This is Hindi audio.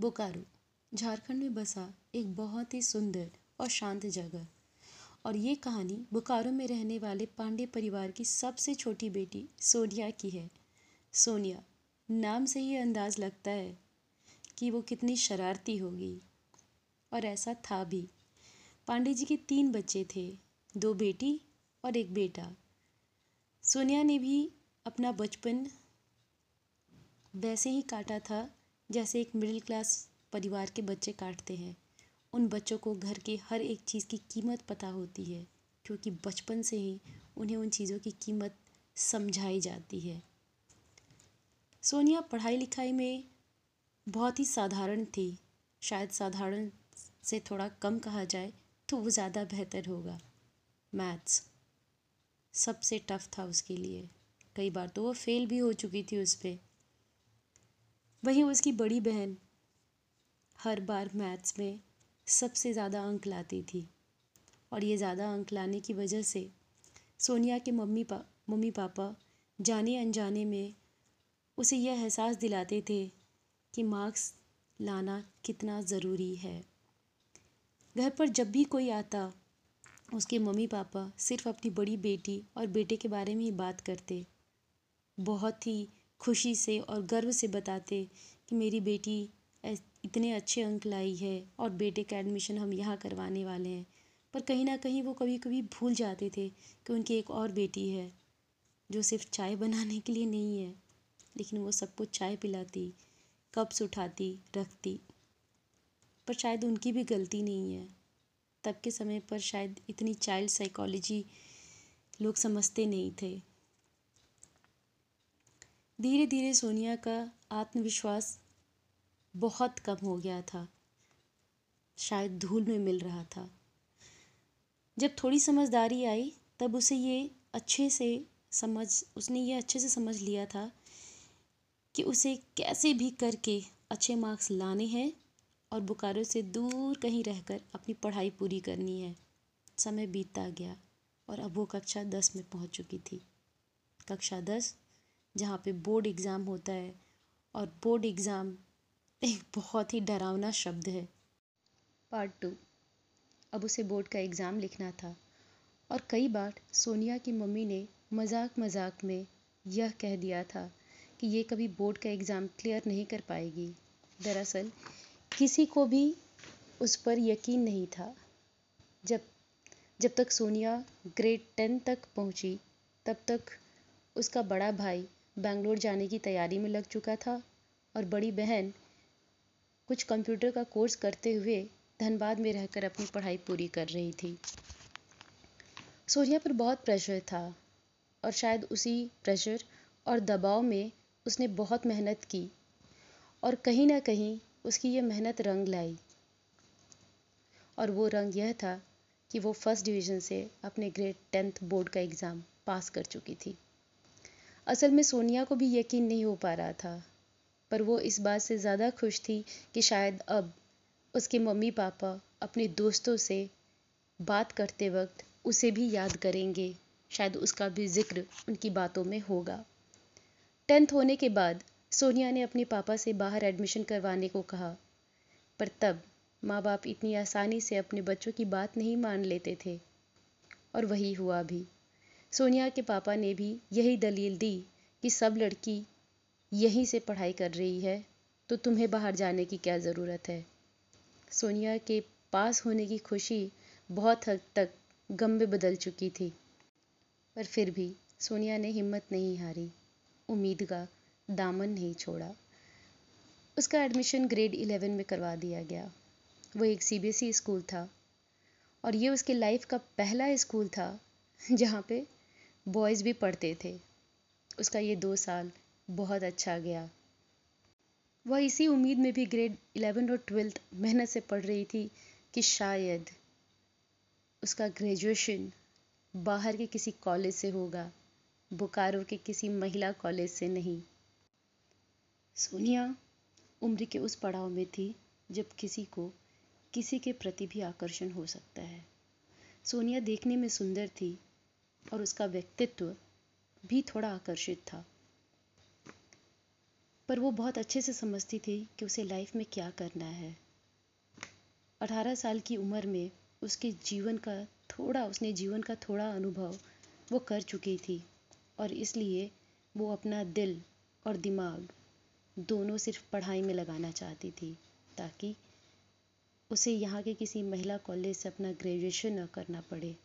बोकारो, झारखंड में बसा एक बहुत ही सुंदर और शांत जगह। और ये कहानी बोकारो में रहने वाले पांडे परिवार की सबसे छोटी बेटी सोनिया की है। सोनिया, नाम से ही अंदाज लगता है कि वो कितनी शरारती होगी। और ऐसा था भी। पांडे जी के तीन बच्चे थे, दो बेटी और एक बेटा। सोनिया ने भी अपना बचपन वैसे ही काटा था जैसे एक मिडिल क्लास परिवार के बच्चे काटते हैं। उन बच्चों को घर के हर एक चीज़ की कीमत पता होती है, क्योंकि बचपन से ही उन्हें उन चीज़ों की कीमत समझाई जाती है। सोनिया पढ़ाई लिखाई में बहुत ही साधारण थी। शायद साधारण से थोड़ा कम कहा जाए तो वो ज़्यादा बेहतर होगा। मैथ्स सबसे टफ था उसके लिए। कई बार तो वो फेल भी हो चुकी थी उस पर वहीं उसकी बड़ी बहन हर बार मैथ्स में सबसे ज़्यादा अंक लाती थी। और ये ज़्यादा अंक लाने की वजह से सोनिया के मम्मी पा, मम्मी पापा जाने अनजाने में उसे यह एहसास दिलाते थे कि मार्क्स लाना कितना ज़रूरी है। घर पर जब भी कोई आता, उसके मम्मी पापा सिर्फ़ अपनी बड़ी बेटी और बेटे के बारे में ही बात करते। बहुत ही खुशी से और गर्व से बताते कि मेरी बेटी इतने अच्छे अंक लाई है और बेटे का एडमिशन हम यहाँ करवाने वाले हैं। पर कहीं ना कहीं वो कभी कभी भूल जाते थे कि उनकी एक और बेटी है, जो सिर्फ़ चाय बनाने के लिए नहीं है, लेकिन वो सबको चाय पिलाती कप्स उठाती, रखती। पर शायद उनकी भी गलती नहीं है। तब के समय पर शायद इतनी चाइल्ड साइकोलॉजी लोग समझते नहीं थे। धीरे धीरे सोनिया का आत्मविश्वास बहुत कम हो गया था। शायद धूल में मिल रहा था। जब थोड़ी समझदारी आई, तब उसे ये अच्छे से समझ, उसने ये अच्छे से समझ लिया था कि उसे कैसे भी करके अच्छे मार्क्स लाने हैं और बोकारो से दूर कहीं रहकर अपनी पढ़ाई पूरी करनी है। समय बीतता गया और अब वो कक्षा दस में पहुँच चुकी थी। कक्षा दस जहाँ पे बोर्ड एग्ज़ाम होता है और बोर्ड एग्ज़ाम एक बहुत ही डरावना शब्द है। Part two. अब उसे बोर्ड का एग्ज़ाम लिखना था और कई बार सोनिया की मम्मी ने मज़ाक मज़ाक में यह कह दिया था कि ये कभी बोर्ड का एग्ज़ाम क्लियर नहीं कर पाएगी। दरअसल, किसी को भी उस पर यकीन नहीं था। जब जब तक सोनिया ग्रेड टेन तक पहुँची, तब तक उसका बड़ा भाई बेंगलोर जाने की तैयारी में लग चुका था और बड़ी बहन कुछ कंप्यूटर का कोर्स करते हुए धनबाद में रहकर अपनी पढ़ाई पूरी कर रही थी। सोनिया पर बहुत प्रेशर था और शायद उसी प्रेशर और दबाव में उसने बहुत मेहनत की और कहीं ना कहीं उसकी ये मेहनत रंग लाई। और वो रंग यह था कि वो फ़र्स्ट डिवीज़न से अपने ग्रेड टेंथ बोर्ड का एग्ज़ाम पास कर चुकी थी। असल में सोनिया को भी यकीन नहीं हो पा रहा था, पर वो इस बात से ज़्यादा खुश थी कि शायद अब उसके मम्मी पापा अपने दोस्तों से बात करते वक्त उसे भी याद करेंगे। शायद उसका भी ज़िक्र उनकी बातों में होगा। टेंथ होने के बाद सोनिया ने अपने पापा से बाहर एडमिशन करवाने को कहा, पर तब माँ बाप इतनी आसानी से अपने बच्चों की बात नहीं मान लेते थे, और वही हुआ भी। सोनिया के पापा ने भी यही दलील दी कि सब लड़की यहीं से पढ़ाई कर रही है तो तुम्हें बाहर जाने की क्या ज़रूरत है? सोनिया के पास होने की खुशी बहुत हद तक गम में बदल चुकी थी, पर फिर भी सोनिया ने हिम्मत नहीं हारी। उम्मीद का दामन नहीं छोड़ा। उसका एडमिशन ग्रेड इलेवन में करवा दिया गया। वो एक सीबीएसई स्कूल था, और ये उसके लाइफ का पहला स्कूल था, जहाँ पे बॉयज़ भी पढ़ते थे। उसका ये दो साल बहुत अच्छा गया। वह इसी उम्मीद में भी ग्रेड इलेवन और ट्वेल्थ मेहनत से पढ़ रही थी कि शायद उसका ग्रेजुएशन बाहर के किसी कॉलेज से होगा, बोकारो के किसी महिला कॉलेज से नहीं। सोनिया उम्र के उस पड़ाव में थी जब किसी को किसी के प्रति भी आकर्षण हो सकता है। सोनिया देखने में सुंदर थी और उसका व्यक्तित्व भी थोड़ा आकर्षित था। पर वो बहुत अच्छे से समझती थी कि उसे लाइफ में क्या करना है। अठारह साल की उम्र में उसके जीवन का थोड़ा, उसने जीवन का थोड़ा अनुभव वो कर चुकी थी और इसलिए वो अपना दिल और दिमाग दोनों सिर्फ़ पढ़ाई में लगाना चाहती थी ताकि उसे यहाँ के किसी महिला कॉलेज से अपना ग्रेजुएशन न करना पड़े।